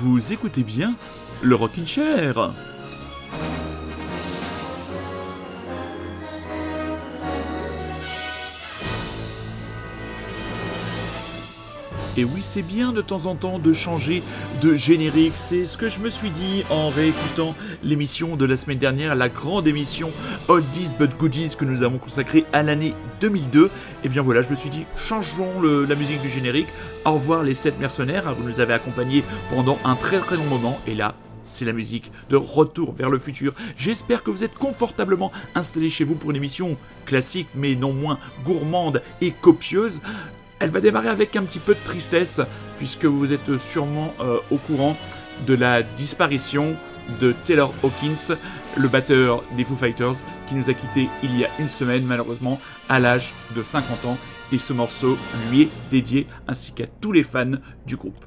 Vous écoutez bien le Rockin' Chair. Et oui, c'est bien de temps en temps de changer de générique. C'est ce que je me suis dit en réécoutant l'émission de la semaine dernière, la grande émission Oldies but Goodies que nous avons consacrée à l'année 2002. Et eh bien voilà, je me suis dit, changeons la musique du générique. Au revoir les 7 mercenaires. Vous nous avez accompagnés pendant un très très long moment. Et là, c'est la musique de Retour vers le futur. J'espère que vous êtes confortablement installés chez vous pour une émission classique mais non moins gourmande et copieuse. Elle va démarrer avec un petit peu de tristesse, puisque vous êtes sûrement euh, au courant de la disparition de Taylor Hawkins, le batteur des Foo Fighters, qui nous a quittés il y a une semaine, malheureusement, à l'âge de 50 ans. Et ce morceau lui est dédié, ainsi qu'à tous les fans du groupe.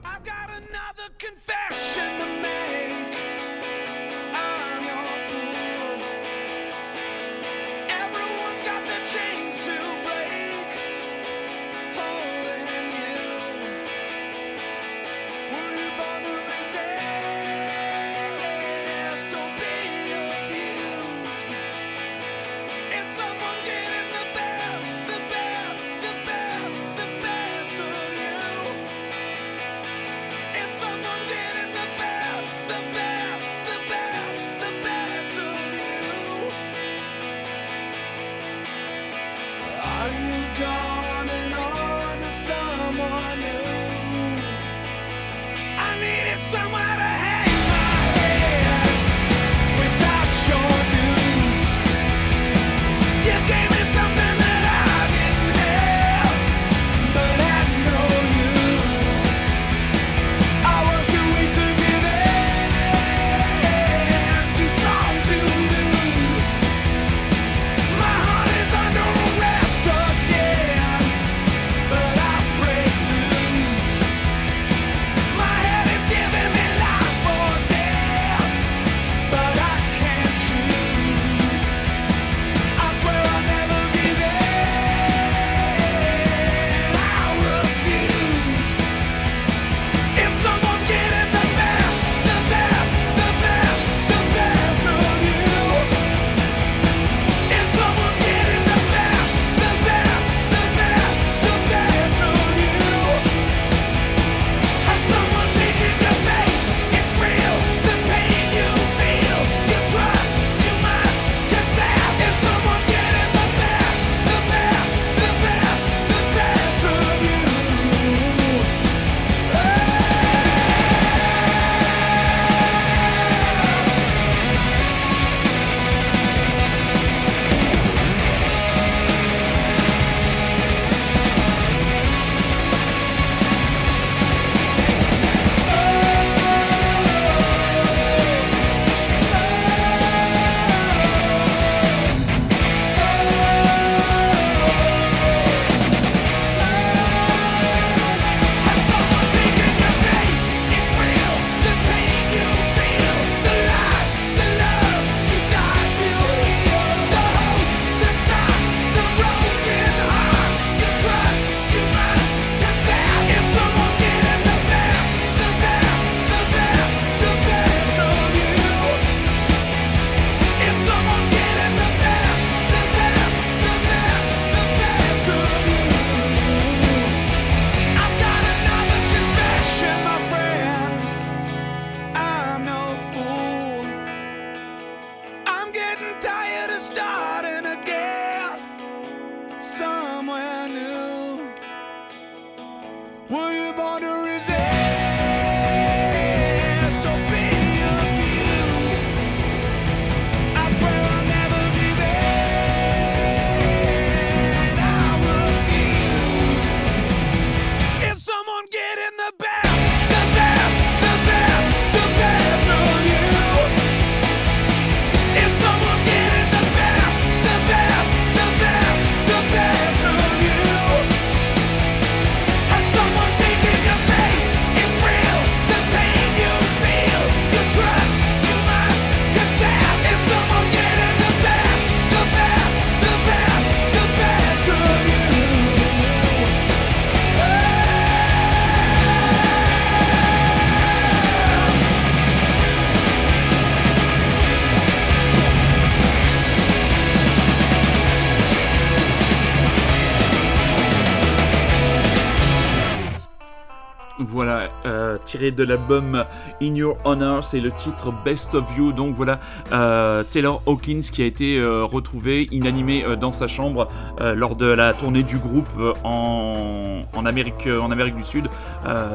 Tiré de l'album In Your Honor, c'est le titre Best of You. Donc voilà, euh, Taylor Hawkins qui a été euh, retrouvé inanimé dans sa chambre lors de la tournée du groupe en, en, Amérique, en Amérique du Sud.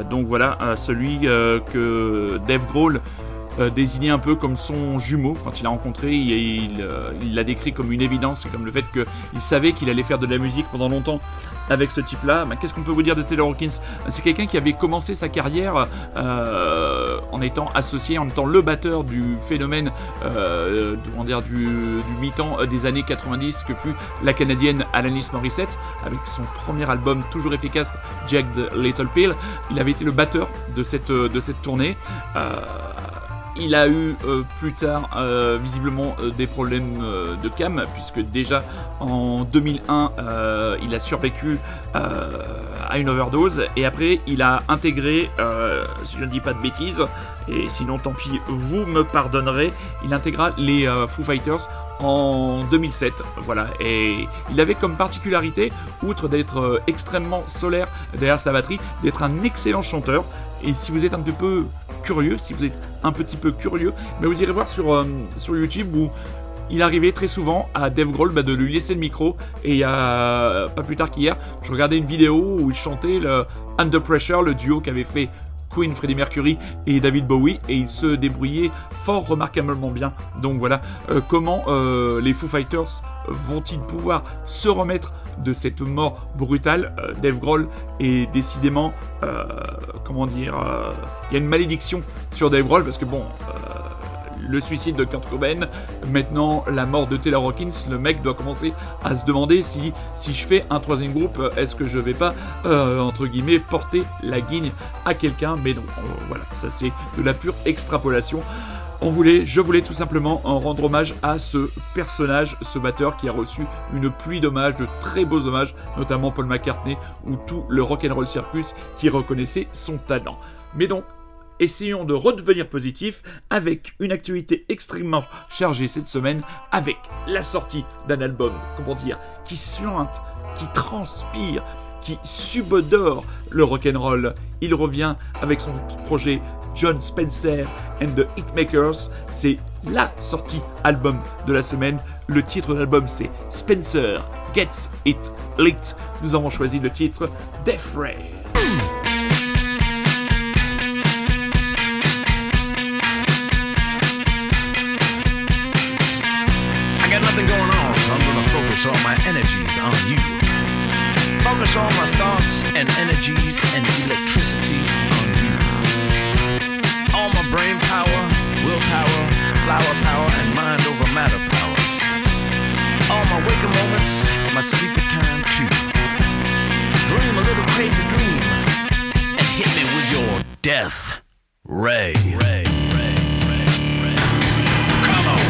donc voilà, celui que Dave Grohl euh, désigné un peu comme son jumeau quand il l'a rencontré. Il, euh, il, l'a décrit comme une évidence, comme le fait qu'il savait qu'il allait faire de la musique pendant longtemps avec ce type-là. Ben, qu'est-ce qu'on peut vous dire de Taylor Hawkins? C'est quelqu'un qui avait commencé sa carrière euh, en étant associé, en étant le batteur du phénomène du, du mi-temps des années 90 que fut la canadienne Alanis Morissette avec son premier album toujours efficace, the Little Pill. Il avait été le batteur de cette, de cette tournée. Il a eu euh, plus tard euh, visiblement euh, des problèmes de cam, puisque déjà en 2001 il a survécu à une overdose, et après il a intégré, si je ne dis pas de bêtises, et sinon tant pis, vous me pardonnerez, il intégra les Foo Fighters en 2007. Voilà, et il avait comme particularité, outre d'être extrêmement solaire derrière sa batterie, d'être un excellent chanteur. Et si vous êtes un petit peu curieux, si vous êtes un petit peu curieux, mais vous irez voir sur, euh, sur YouTube où il arrivait très souvent à Dave Grohl bah, de lui laisser le micro et il a pas plus tard qu'hier, je regardais une vidéo où il chantait le Under Pressure, le duo qu'avait fait Queen, Freddie Mercury et David Bowie et il se débrouillait fort remarquablement bien. Donc voilà euh, comment euh, les Foo Fighters vont-ils pouvoir se remettre de cette mort brutale euh, Dave Grohl est décidément, comment dire, il y a une malédiction sur Dave Grohl parce que bon le suicide de Kurt Cobain, maintenant la mort de Taylor Hawkins, le mec doit commencer à se demander si, je fais un troisième groupe, est-ce que je vais pas, euh, entre guillemets, porter la guigne à quelqu'un Mais non, euh, voilà, ça c'est de la pure extrapolation. On voulait, je voulais tout simplement rendre hommage à ce personnage, ce batteur qui a reçu une pluie d'hommages, de très beaux hommages, notamment Paul McCartney ou tout le rock'n'roll circus qui reconnaissait son talent. Mais donc, essayons de redevenir positif avec une actualité extrêmement chargée cette semaine, avec la sortie d'un album, comment dire, qui suinte, qui transpire, qui subodore le rock'n'roll. Il revient avec son projet John Spencer and the Hitmakers. C'est la sortie album de la semaine. Le titre de l'album c'est Spencer Gets It Lit. Nous avons choisi le titre Death Ray. focus all my energies on you. Focus all my thoughts and energies and electricity on you. All my brain power, willpower, flower power, and mind over matter power. All my waking moments, my sleepy time too. Dream a little crazy dream and hit me with your death ray. ray, ray, ray Come on.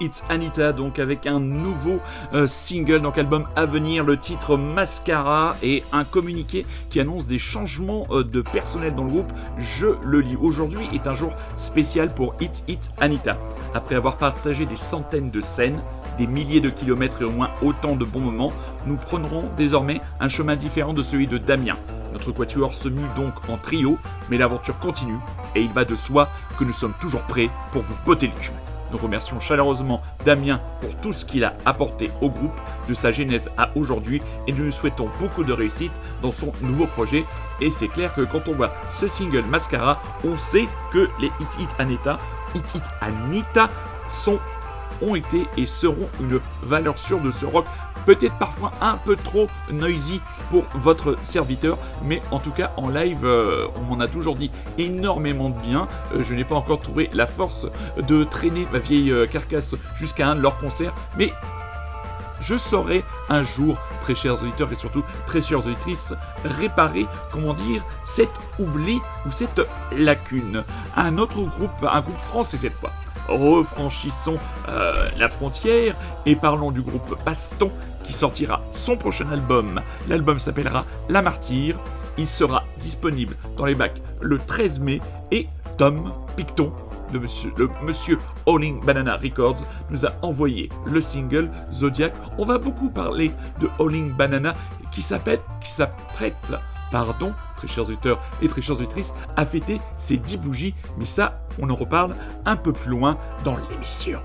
Hits Anita, donc avec un nouveau euh, single, donc album à venir, le titre Mascara et un communiqué qui annonce des changements euh, de personnel dans le groupe. Je le lis. Aujourd'hui est un jour spécial pour Hits Anita. Après avoir partagé des centaines de scènes, des milliers de kilomètres et au moins autant de bons moments, nous prendrons désormais un chemin différent de celui de Damien. Notre quatuor se mue donc en trio, mais l'aventure continue et il va de soi que nous sommes toujours prêts pour vous botter le cul. Nous remercions chaleureusement Damien pour tout ce qu'il a apporté au groupe de sa genèse à aujourd'hui et nous souhaitons beaucoup de réussite dans son nouveau projet. Et c'est clair que quand on voit ce single Mascara, on sait que les Hit Hit Anita, Hit Hit Anita sont ont été et seront une valeur sûre de ce rock, peut-être parfois un peu trop noisy pour votre serviteur, mais en tout cas en live, euh, on m'en a toujours dit énormément de bien. Euh, je n'ai pas encore trouvé la force de traîner ma vieille euh, carcasse jusqu'à un de leurs concerts, mais je saurai un jour, très chers auditeurs et surtout très chères auditrices, réparer, comment dire, cet oubli ou cette lacune. Un autre groupe, un groupe français cette fois. Refranchissons euh, la frontière et parlons du groupe Baston qui sortira son prochain album. L'album s'appellera La Martyre. Il sera disponible dans les bacs le 13 mai et Tom Picton de monsieur, le Banana Records nous a envoyé le single Zodiac. On va beaucoup parler de Howling Banana qui s'appelle, qui s'apprête, pardon, très chers auditeurs et très chères auditrices, à fêter ses 10 bougies. Mais ça, on en reparle un peu plus loin dans l'émission.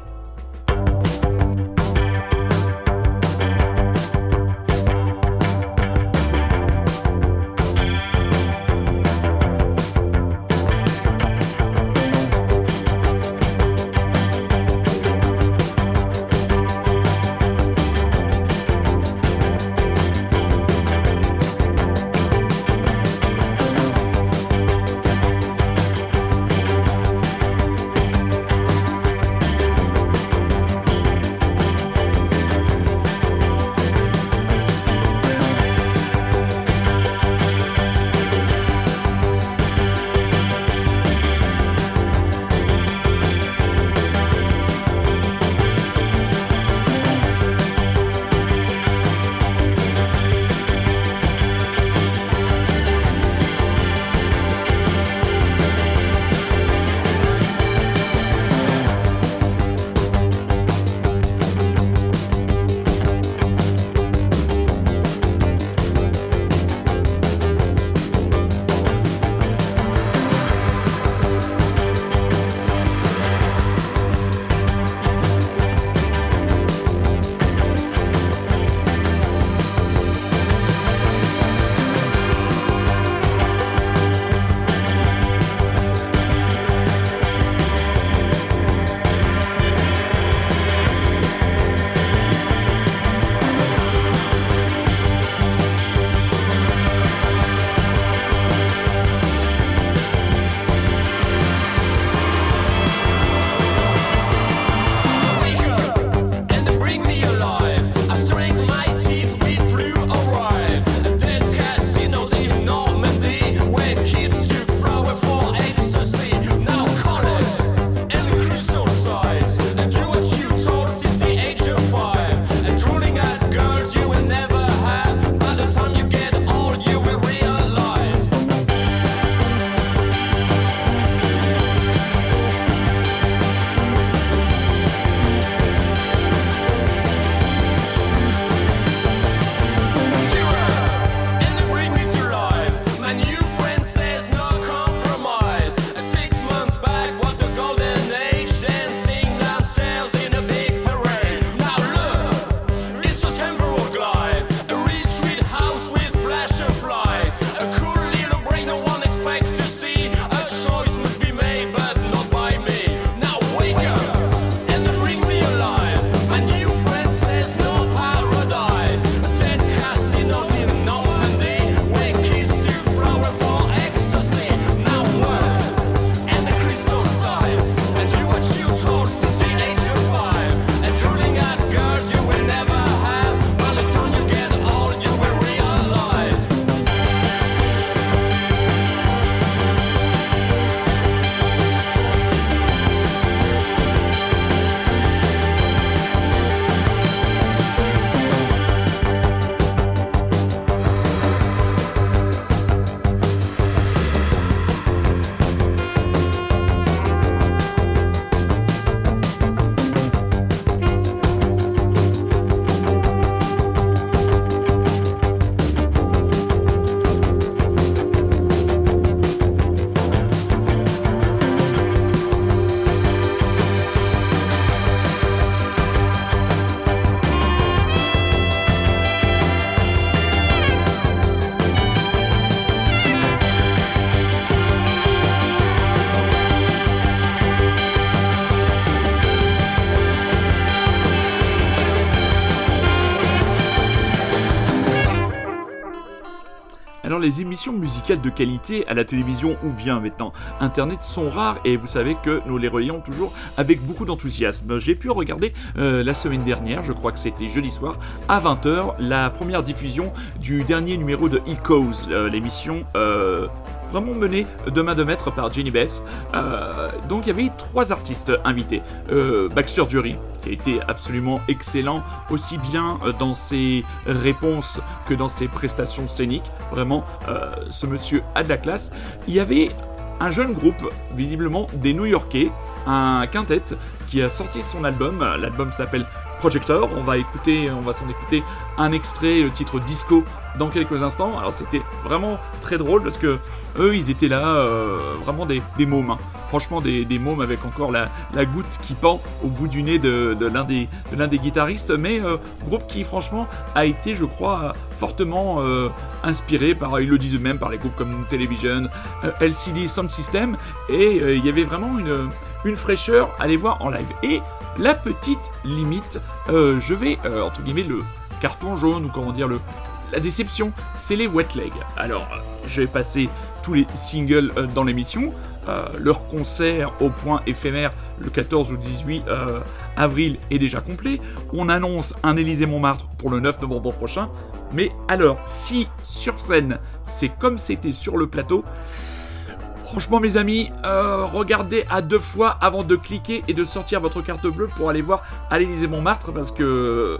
Les émissions musicales de qualité à la télévision ou bien maintenant Internet sont rares et vous savez que nous les relayons toujours avec beaucoup d'enthousiasme. J'ai pu regarder euh, la semaine dernière, je crois que c'était jeudi soir, à 20h, la première diffusion du dernier numéro de Echoes, euh, l'émission euh, vraiment menée de main de maître par Jenny Bess. Euh, donc il y avait trois artistes invités. Euh, Baxter Dury, qui a été absolument excellent, aussi bien euh, dans ses réponses que dans ses prestations scéniques. Vraiment, ce monsieur a de la classe. Il y avait un jeune groupe, visiblement des New-Yorkais, un quintet, qui a sorti son album. L'album s'appelle Projector. On va écouter, on va s'en écouter un extrait, le titre Disco, dans quelques instants. Alors c'était vraiment très drôle parce que eux, ils étaient là, euh, vraiment des, mômes. hein. Franchement, des, mômes avec encore la, goutte qui pend au bout du nez de, l'un des, guitaristes. Mais euh, groupe qui, franchement, a été, je crois, fortement euh, inspiré par, ils le disent eux-mêmes, par les groupes comme Television, LCD Sound System. Et il y avait vraiment une, une fraîcheur à les voir en live. Et la petite limite, euh, je vais, euh, entre guillemets, le carton jaune, ou comment dire, le, la déception, c'est les wet legs. Alors, je vais passer tous les singles euh, dans l'émission. Leur concert au point éphémère le 14 ou 18 euh, avril est déjà complet. On annonce un Élysée Montmartre pour le 9 novembre prochain. Mais alors, si sur scène, c'est comme c'était sur le plateau, Franchement, mes amis, euh, regardez à deux fois avant de cliquer et de sortir votre carte bleue pour aller voir à l'Élysée Montmartre parce que.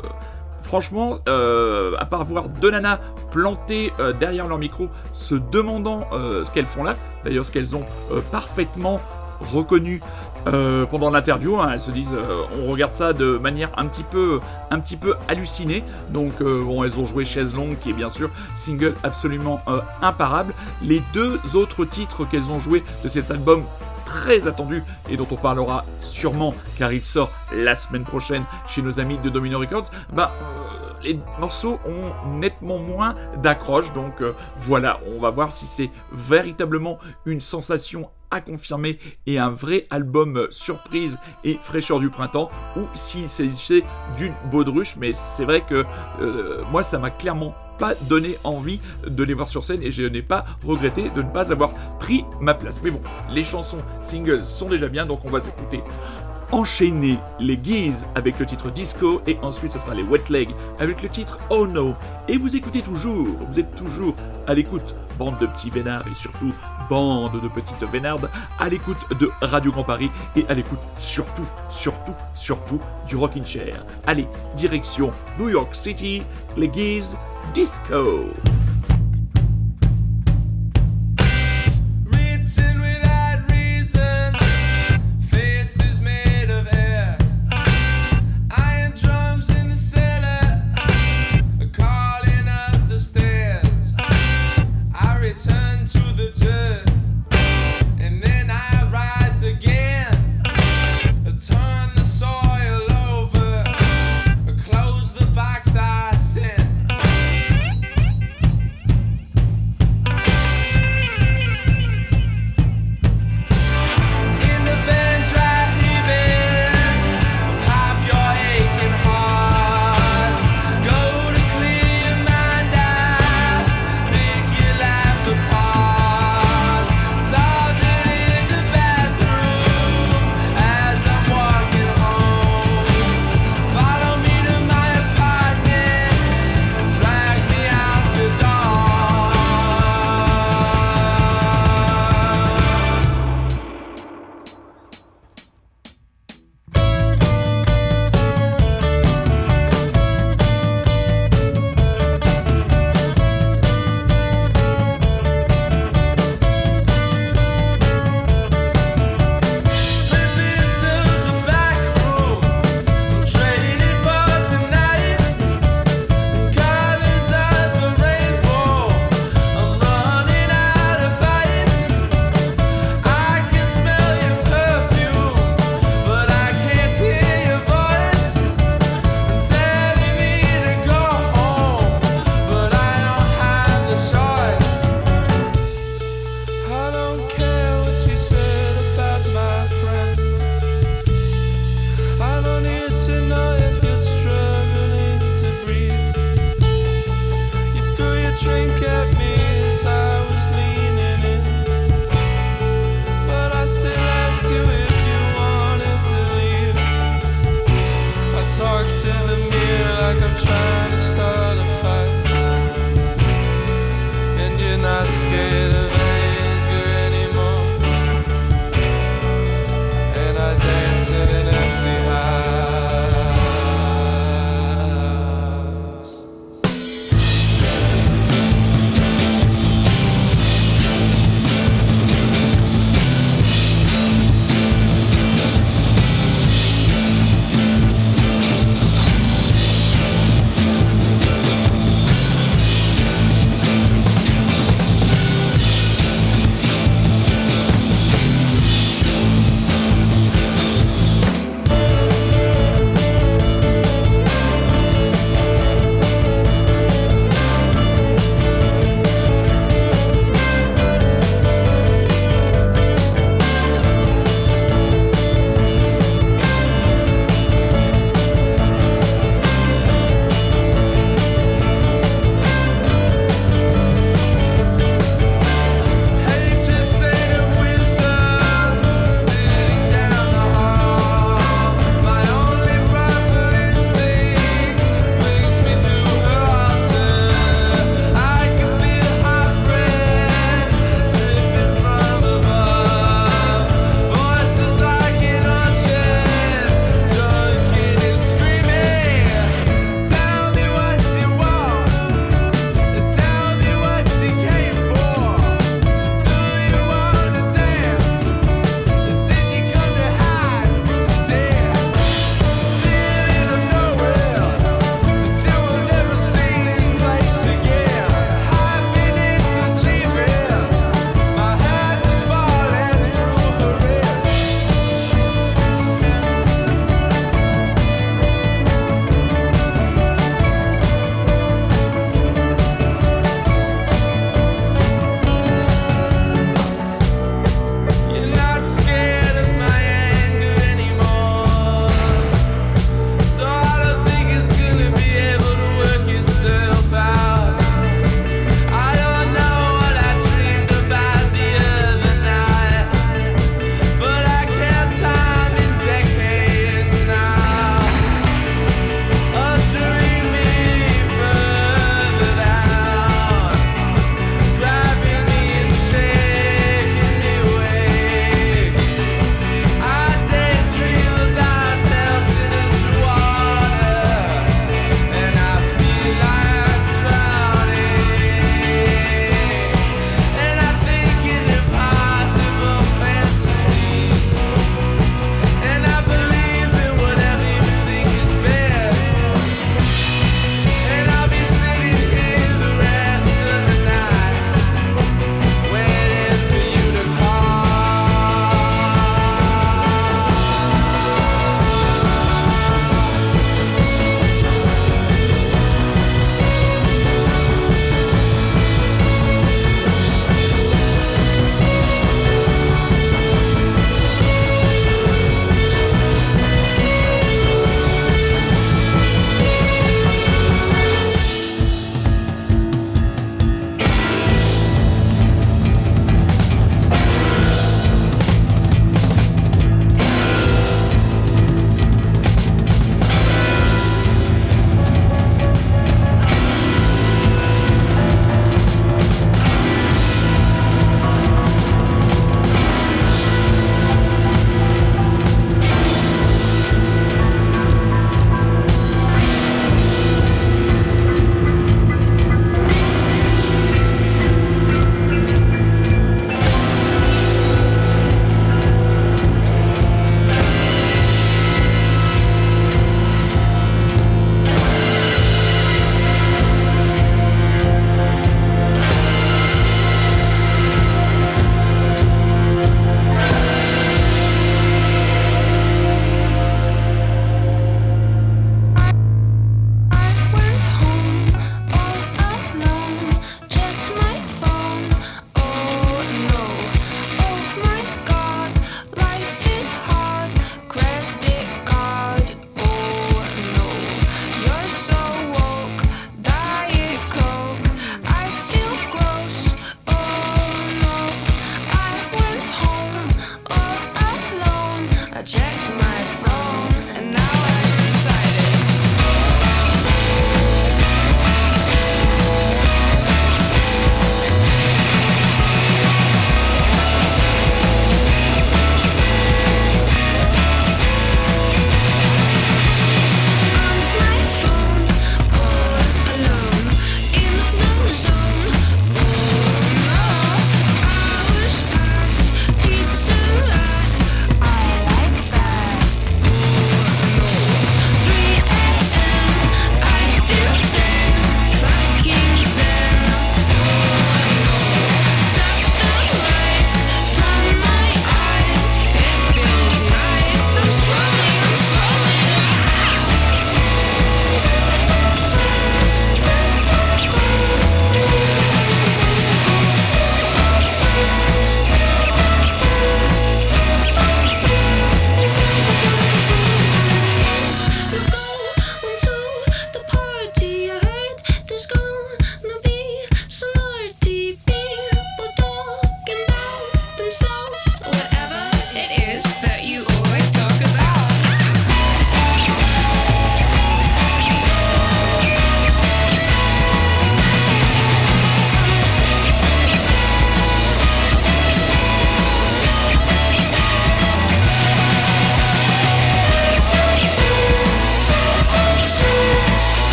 Franchement, euh, à part voir deux nanas plantées euh, derrière leur micro, se demandant ce qu'elles font là, d'ailleurs ce qu'elles ont parfaitement reconnu euh, pendant l'interview, hein, elles se disent, euh, on regarde ça de manière un petit peu, un petit peu hallucinée. Donc, euh, bon, elles ont joué Chaise Longue, qui est bien sûr single absolument euh, imparable. Les deux autres titres qu'elles ont joués de cet album très attendu et dont on parlera sûrement car il sort la semaine prochaine chez nos amis de Domino Records, bah les morceaux ont nettement moins d'accroche donc euh, voilà, on va voir si c'est véritablement une sensation à confirmer et un vrai album euh, surprise et fraîcheur du printemps ou si c'est d'une baudruche mais c'est vrai que euh, moi ça m'a clairement pas donné envie de les voir sur scène et je n'ai pas regretté de ne pas avoir pris ma place. Mais bon, les chansons singles sont déjà bien, donc on va s'écouter enchaîner les Geese avec le titre Disco et ensuite ce sera les Wet Leg avec le titre Oh No. Et vous écoutez toujours, vous êtes toujours à l'écoute, bande de petits vénards et surtout bande de petites vénardes, à l'écoute de Radio Grand Paris et à l'écoute surtout, surtout, surtout du Rockin' Chair. Allez, direction New York City, les Geese Disco.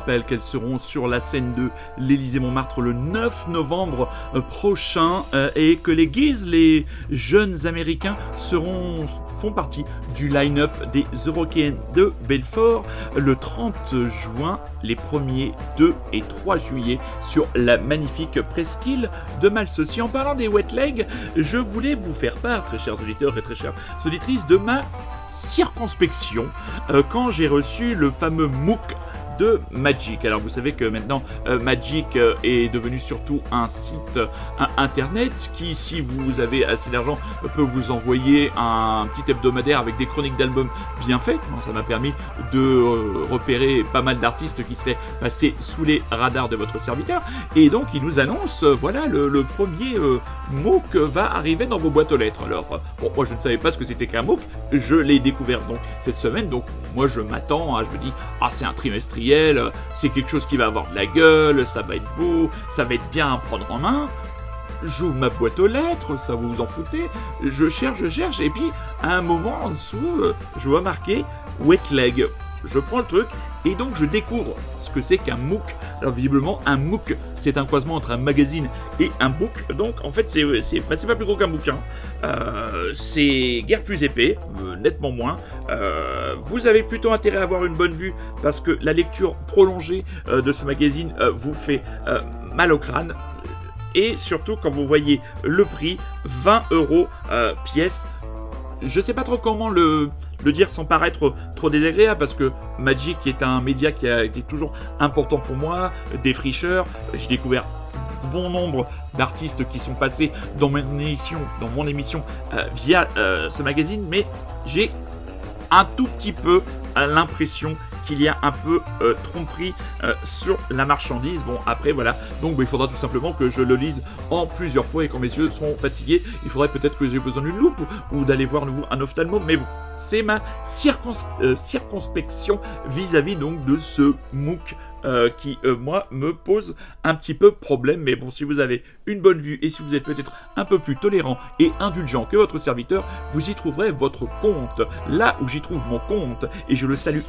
Rappelle qu'elles seront sur la scène de l'Élysée-Montmartre le 9 novembre euh, prochain euh, et que les Gears, les jeunes américains, font partie du line-up des Eurocaines de Belfort le 30 juin, les 1er, 2 et 3 juillet sur la magnifique presqu'île de Malsaucy. En parlant des wet legs, je voulais vous faire part, très chers auditeurs et très chères auditrices, de ma circonspection euh, quand j'ai reçu le fameux MOOC Magic. Alors vous savez que maintenant euh, Magic euh, est devenu surtout un site internet qui, si vous avez assez d'argent, peut vous envoyer un petit hebdomadaire avec des chroniques d'albums bien faits. Bon, ça m'a permis de euh, repérer pas mal d'artistes qui seraient passés sous les radars de votre serviteur. Et donc il nous annonce, voilà, le, premier euh, MOOC va arriver dans vos boîtes aux lettres. Alors, moi je ne savais pas ce que c'était qu'un MOOC, je l'ai découvert donc cette semaine, donc moi je m'attends, je me dis, ah c'est un trimestriel, c'est quelque chose qui va avoir de la gueule, ça va être beau, ça va être bien à prendre en main. J'ouvre ma boîte aux lettres, ça vous vous en foutez, je cherche, je cherche, et puis à un moment en dessous, euh, je vois marqué wet leg. Je prends le truc et donc je découvre ce que c'est qu'un MOOC. Alors visiblement un MOOC c'est un croisement entre un magazine et un book. Donc en fait c'est bah, pas plus gros qu'un bouquin. Euh, c'est guère plus épais, euh, nettement moins. Euh, vous avez plutôt intérêt à avoir une bonne vue parce que la lecture prolongée de ce magazine vous fait mal au crâne. Et surtout quand vous voyez le prix, 20 euros pièce. Je sais pas trop comment le, le dire sans paraître trop désagréable parce que Magic est un média qui a été toujours important pour moi, des fricheurs, j'ai découvert bon nombre d'artistes qui sont passés dans mon émission, dans mon émission euh, via euh, ce magazine, mais j'ai un tout petit peu euh, l'impression qu'il y a un peu tromperie sur la marchandise. Bon, après, voilà. Donc, bah, il faudra tout simplement que je le lise en plusieurs fois et quand mes yeux seront fatigués, il faudrait peut-être que j'ai besoin d'une loupe ou, ou d'aller voir nouveau un ophtalmo. Mais bon, c'est ma euh, circonspection vis-à-vis donc de ce MOOC euh, qui, euh, moi, me pose un petit peu problème. Mais bon, si vous avez une bonne vue et si vous êtes peut-être un peu plus tolérant et indulgent que votre serviteur, vous y trouverez votre compte. Là où j'y trouve mon compte, et je le salue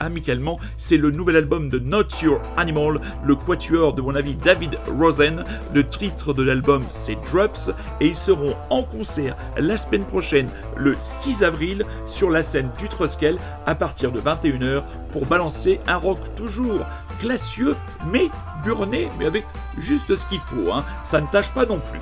amicalement, c'est le nouvel album de Not Your Animal, le quatuor de mon avis David Rosen. Le titre de l'album c'est Drops, et ils seront en concert la semaine prochaine, le 6 avril, sur la scène du à partir de 21h pour balancer un rock toujours classieux mais burné, mais avec juste ce qu'il faut. Hein. Ça ne tâche pas non plus.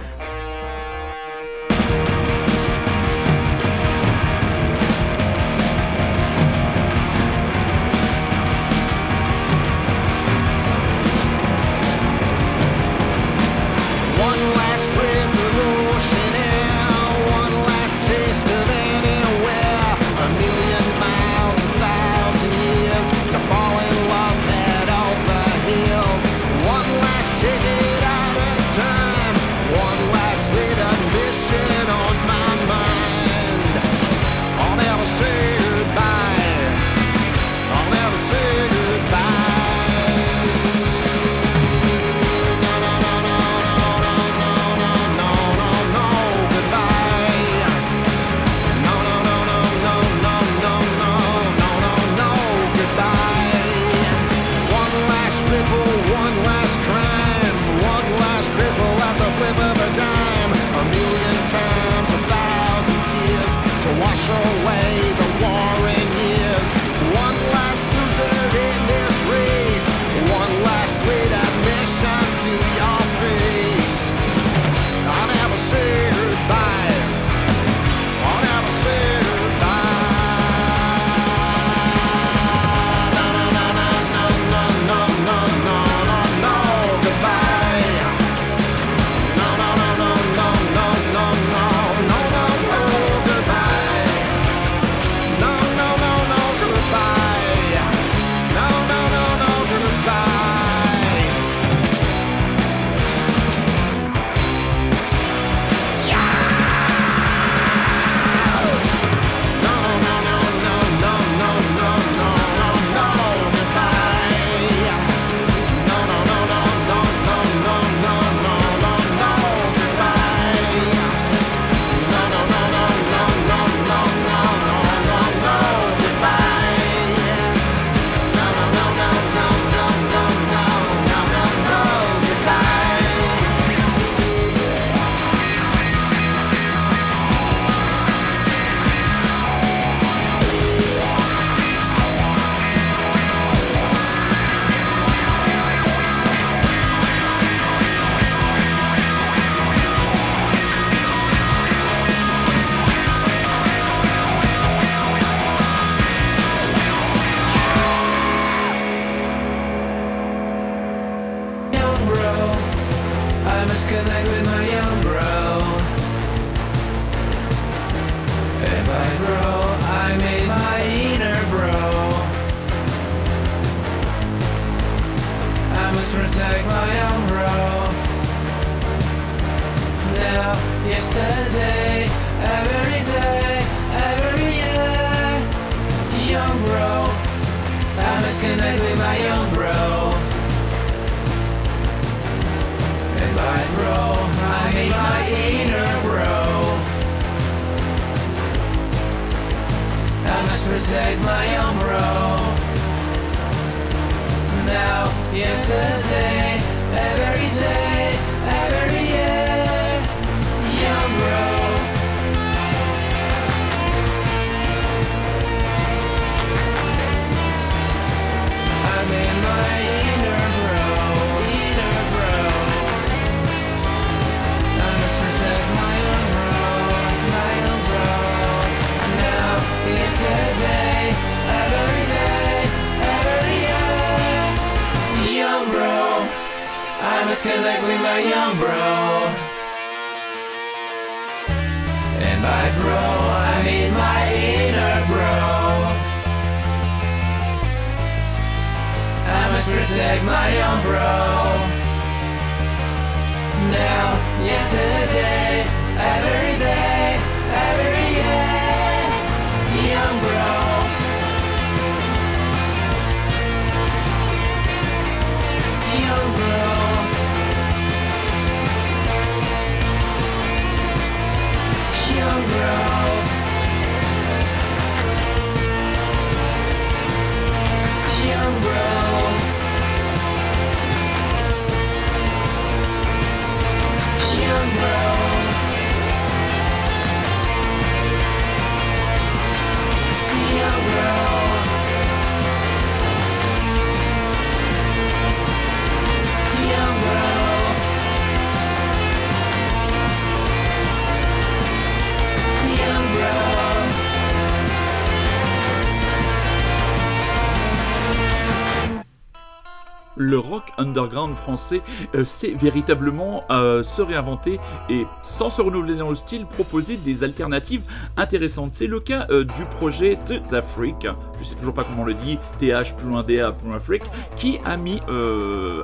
Underground français euh, sait véritablement euh, se réinventer et sans se renouveler dans le style proposer des alternatives intéressantes. C'est le cas euh, du projet d'Afrique, je sais toujours pas comment on le dit, TH plus loin DA plus loin Afrique, qui a mis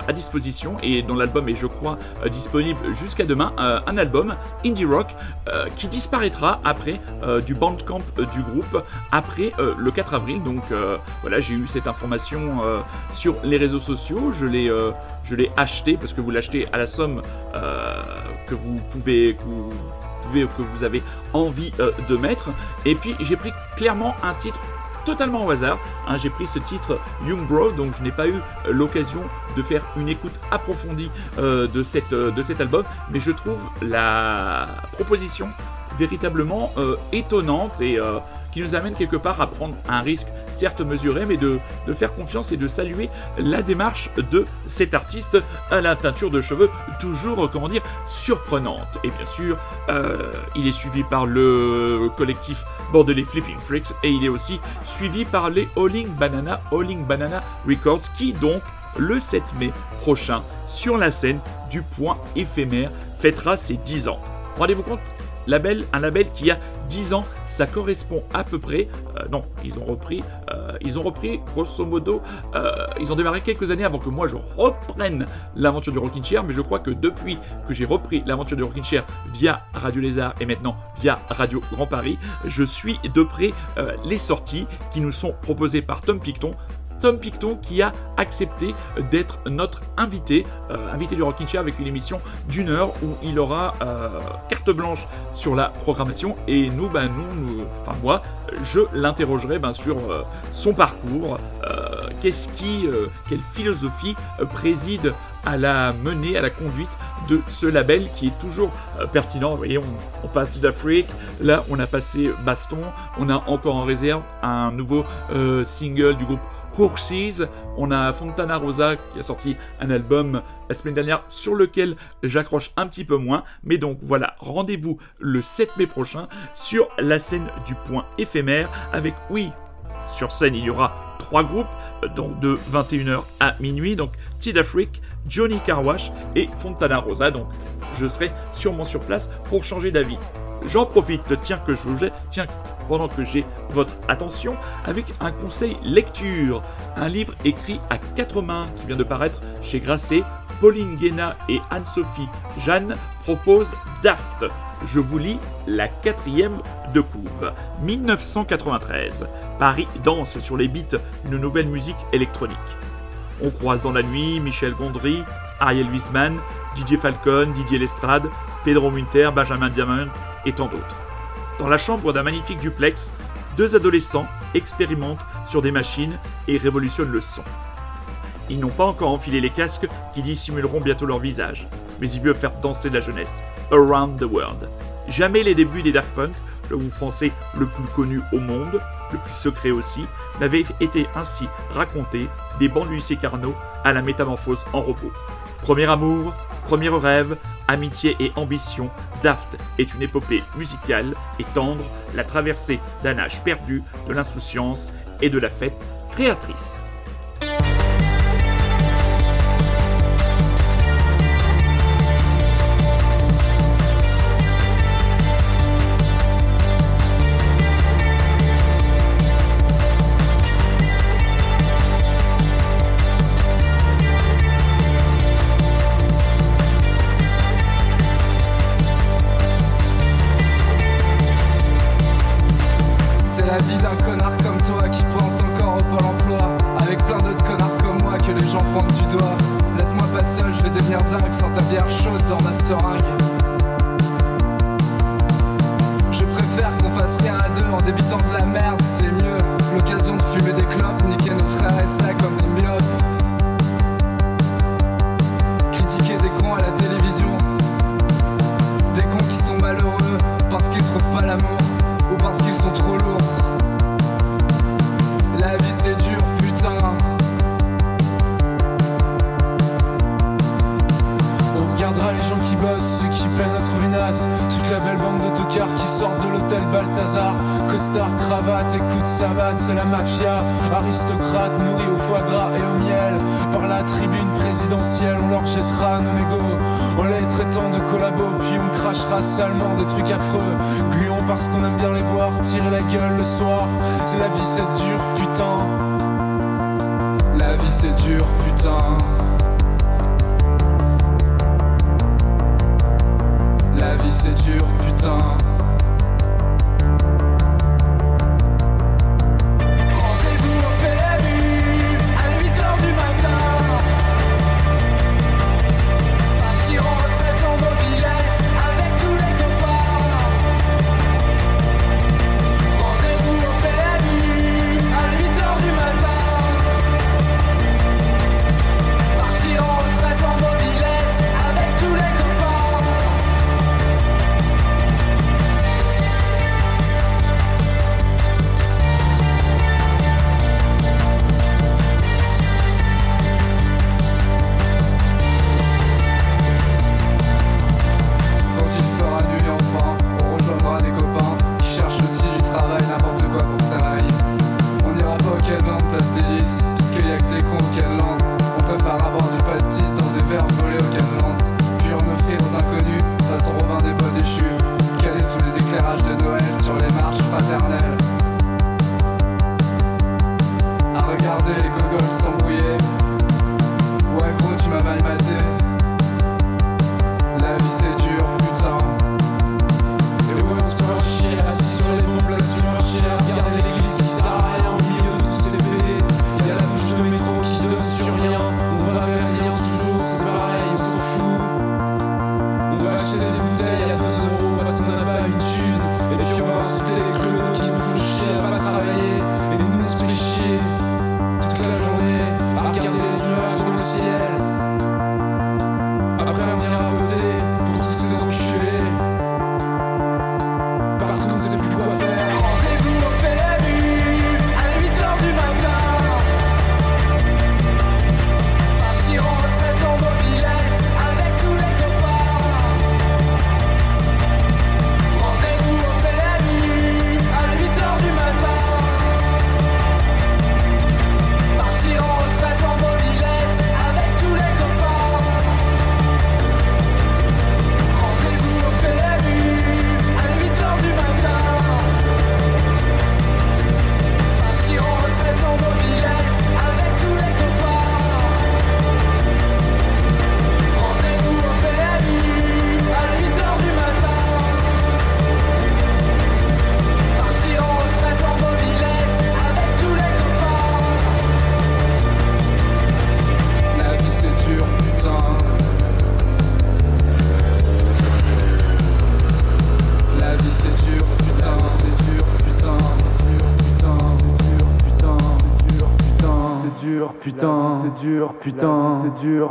à disposition et dont l'album est je crois disponible jusqu'à demain, un album indie rock qui disparaîtra après du bandcamp du groupe après le 4 avril. Donc voilà, j'ai eu cette information sur les réseaux sociaux. Je l'ai, je l'ai acheté parce que vous l'achetez à la somme euh, que vous pouvez, que vous que vous avez envie euh, de mettre. Et puis j'ai pris clairement un titre totalement au hasard. hein. j'ai pris ce titre Young Bro, donc je n'ai pas eu euh, l'occasion de faire une écoute approfondie de, de cet album, mais je trouve la proposition véritablement étonnante et nous amène quelque part à prendre un risque certes mesuré, mais de, de faire confiance et de saluer la démarche de cet artiste à la teinture de cheveux toujours, euh, comment dire, surprenante. Et bien sûr, euh, il est suivi par le collectif bordelais Flipping Freaks et il est aussi suivi par les Alling Banana, Alling Banana Records qui donc le 7 mai prochain sur la scène du point éphémère fêtera ses 10 ans. Rendez-vous compte label, un label qui a 10 ans, ça correspond à peu près. euh, non, ils ont repris, euh, ils ont repris grosso modo, euh, ils ont démarré quelques années avant que moi je reprenne l'aventure du Rockin' Chair, mais je crois que depuis que j'ai repris l'aventure du Rockin' Chair via Radio Lézard et maintenant via Radio Grand Paris, je suis de près les sorties qui nous sont proposées par Tom Picton. Tom Picton qui a accepté d'être notre invité, euh, invité du Rockin' Chair avec une émission d'une heure où il aura euh, carte blanche sur la programmation et nous, ben nous, enfin moi, je l'interrogerai ben sur euh, son parcours, qu'est-ce qui, quelle philosophie préside à la menée, à la conduite de ce label qui est toujours pertinent. Vous voyez, on, passe de d'Afrique, là on a passé Baston, on a encore en réserve un nouveau single du groupe Horses, on a Fontana Rosa qui a sorti un album la semaine dernière sur lequel j'accroche un petit peu moins, mais donc voilà, rendez-vous le 7 mai prochain sur la scène du point éphémère avec, oui, Sur scène, il y aura trois groupes, euh, donc de 21h à minuit, donc Tid Afrique, Johnny Carwash et Fontana Rosa, donc je serai sûrement sur place pour changer d'avis. J'en profite, tiens que je vous tiens pendant que j'ai votre attention, avec un conseil lecture, un livre écrit à quatre mains qui vient de paraître chez Grasset. Pauline Guéna et Anne-Sophie Jeanne proposent Daft. Je vous lis la quatrième de couve. 1993. Paris danse sur les beats d'une nouvelle musique électronique. On croise dans la nuit Michel Gondry, Ariel Wiesman, Didier Falcon, Didier Lestrade, Pedro Munter, Benjamin Diamant et tant d'autres. Dans la chambre d'un magnifique duplex, deux adolescents expérimentent sur des machines et révolutionnent le son. Ils n'ont pas encore enfilé les casques qui dissimuleront bientôt leur visage, mais ils veulent faire danser la jeunesse. Around the World. Jamais les débuts des Daft Punk, le groupe français le plus connu au monde, le plus secret aussi, n'avaient été ainsi racontés des bancs de lycée Carnot à la métamorphose en robot. Premier amour, premier rêve, amitié et ambition, Daft est une épopée musicale et tendre, la traversée d'un âge perdu, de l'insouciance et de la fête créatrice. C'est la mafia Aristocrate, nourris au foie gras et au miel. Par la tribune présidentielle, on leur jettera nos mégots En les traitant de collabos, puis on crachera salement des trucs affreux. Gluons parce qu'on aime bien les voir tirer la gueule le soir. C'est la vie, c'est dur, putain. La vie c'est dur, putain. La vie c'est dur, putain.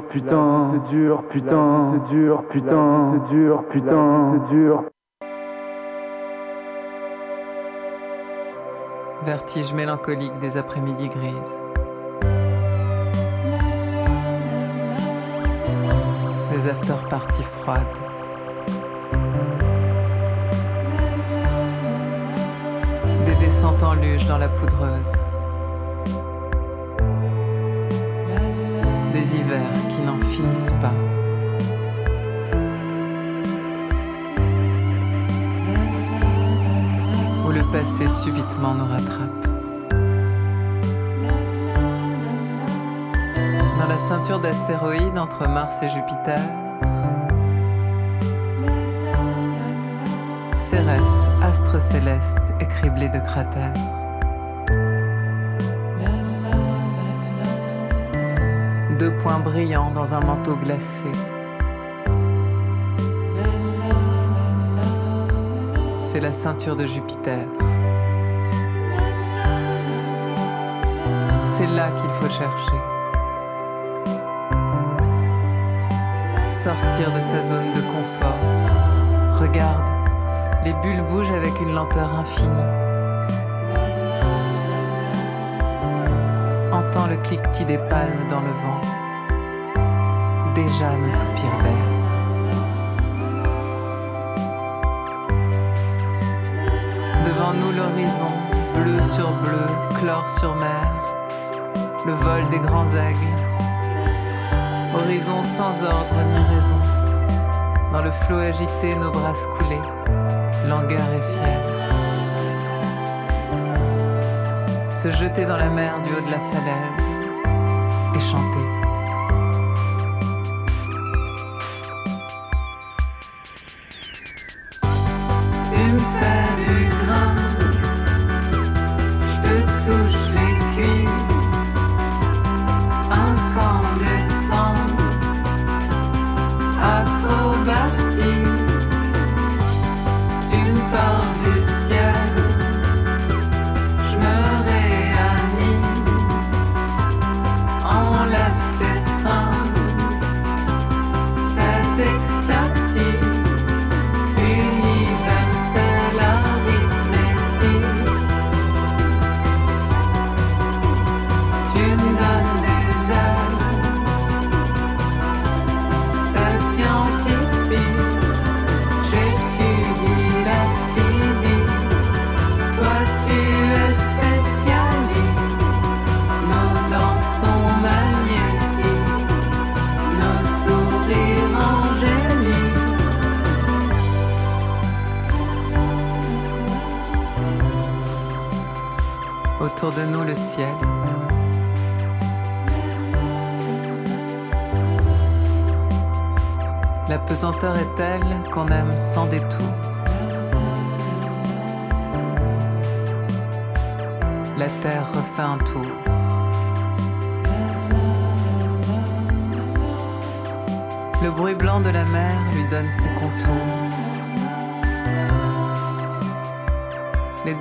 Putain, c'est dur, putain, c'est dur, putain, c'est dur, putain, c'est dur. Vertige mélancolique des après-midi grises. Des after-parties froides. Des descentes en luge dans la poudreuse. Des hivers n'en finissent pas. Où le passé subitement nous rattrape. Dans la ceinture d'astéroïdes entre Mars et Jupiter, Cérès, astre céleste écriblé de cratères. Deux points brillants dans un manteau glacé. C'est la ceinture de Jupiter. C'est là qu'il faut chercher. Sortir de sa zone de confort. Regarde, les bulles bougent avec une lenteur infinie. Entends le cliquetis des palmes dans le vent. Déjà nos soupirs d'aise. Devant nous l'horizon, bleu sur bleu, chlore sur mer, le vol des grands aigles. Horizon sans ordre ni raison, dans le flot agité nos bras coulés, langueur et fière. Se jeter dans la mer du haut de la falaise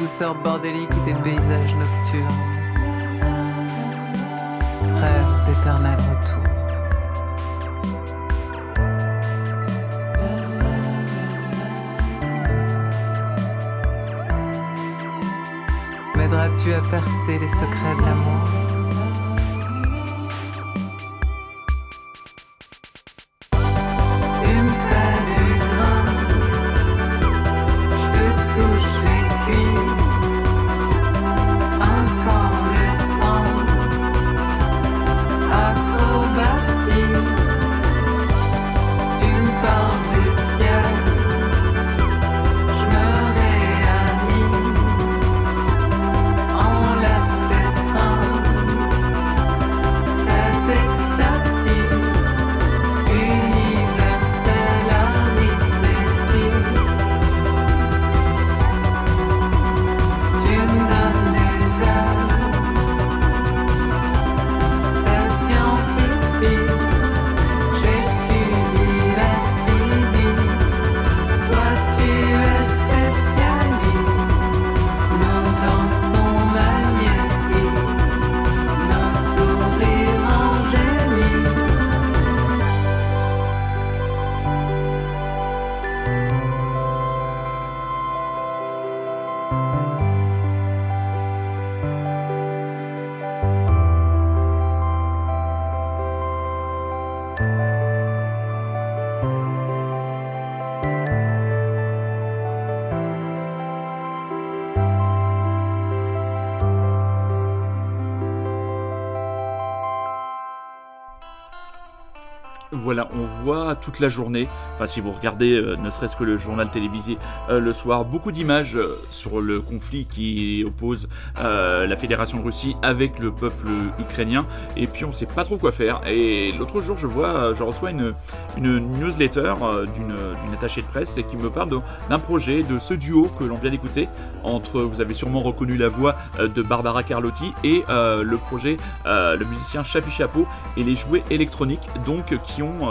les douceurs bordéliques des paysages nocturnes. Rêve d'éternel retour. M'aideras-tu à percer les secrets de l'amour? Voit toute la journée, enfin si vous regardez euh, ne serait-ce que le journal télévisé euh, le soir, beaucoup d'images euh, sur le conflit qui oppose la Fédération de Russie avec le peuple ukrainien, et puis on sait pas trop quoi faire. Et l'autre jour, je vois, je reçois une, une newsletter d'une attachée de presse qui me parle d'un projet, de ce duo que l'on vient d'écouter, entre, vous avez sûrement reconnu la voix de Barbara Carlotti, et le projet, le musicien Chapi Chapeau, et les jouets électroniques, donc qui ont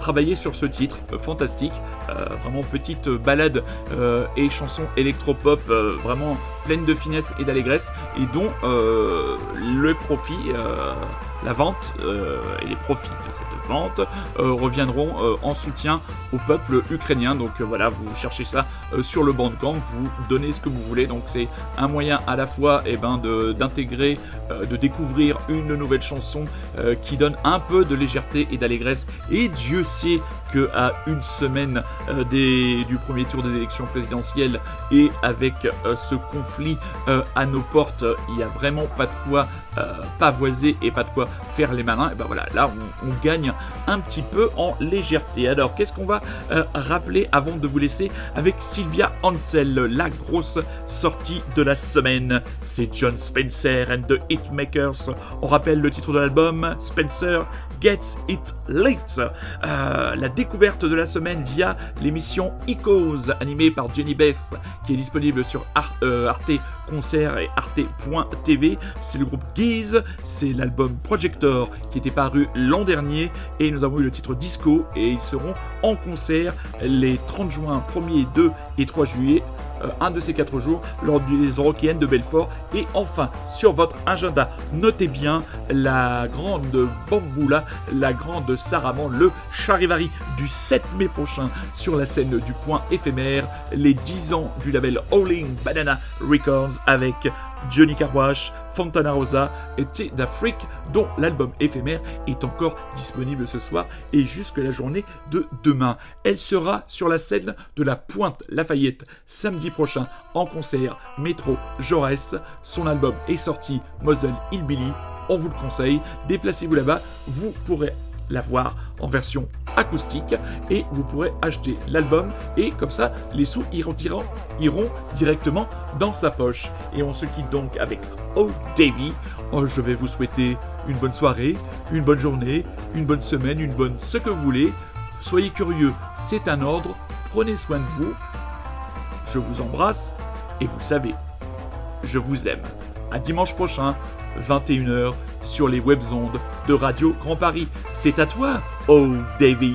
travaillé sur ce titre euh, fantastique, euh, vraiment petite balade euh, et chanson électropop, vraiment pleine de finesse et d'allégresse, et dont le profit, la vente et les profits de cette vente reviendront en soutien au peuple ukrainien. Donc voilà, vous cherchez ça sur le Bandcamp, vous donnez ce que vous voulez. Donc c'est un moyen à la fois eh ben, de- d'intégrer, euh, de découvrir une nouvelle chanson qui donne un peu de légèreté et d'allégresse. Et Dieu sait que à une semaine euh, du premier tour des élections présidentielles et avec euh, ce conflit euh, à nos portes, il n'y a vraiment pas de quoi pavoiser et pas de quoi faire les malins. Et ben voilà, là on, gagne un petit peu en légèreté. Alors qu'est-ce qu'on va rappeler avant de vous laisser avec Sylvia Ansel, la grosse sortie de la semaine? C'est John Spencer and the Hitmakers. On rappelle le titre de l'album, Spencer Gets It Late. Euh, la découverte de la semaine via l'émission Icos, animée par Jenny Beth, qui est disponible sur euh, Arte Concert et arte.tv. C'est le groupe Geese, c'est l'album Projector qui était paru l'an dernier et nous avons eu le titre Disco et ils seront en concert les 30 juin, 1er, 2 et 3 juillet un de ces quatre jours lors des Rockiennes de Belfort. Et enfin, sur votre agenda, notez bien la grande Bamboula, la grande Saraman, le Charivari du 7 mai prochain sur la scène du point éphémère, les 10 ans du label Howling Banana Records avec Johnny Carwash, Fontana Rosa et T d'Afrique, dont l'album éphémère est encore disponible ce soir et jusque la journée de demain. Elle sera sur la scène de la Pointe Lafayette samedi prochain en concert Métro Jaurès. Son album est sorti, Moselle Hillbilly. On vous le conseille, déplacez-vous là-bas, vous pourrez la voir en version acoustique et vous pourrez acheter l'album et comme ça les sous iront, directement dans sa poche. Et on se quitte donc avec Oh Davy. Oh, je vais vous souhaiter une bonne soirée, une bonne journée, une bonne semaine, une bonne ce que vous voulez. Soyez curieux, c'est un ordre. Prenez soin de vous. Je vous embrasse et vous savez, je vous aime. À dimanche prochain, 21h, sur les webzondes de Radio Grand Paris. C'est à toi, Oh Davy.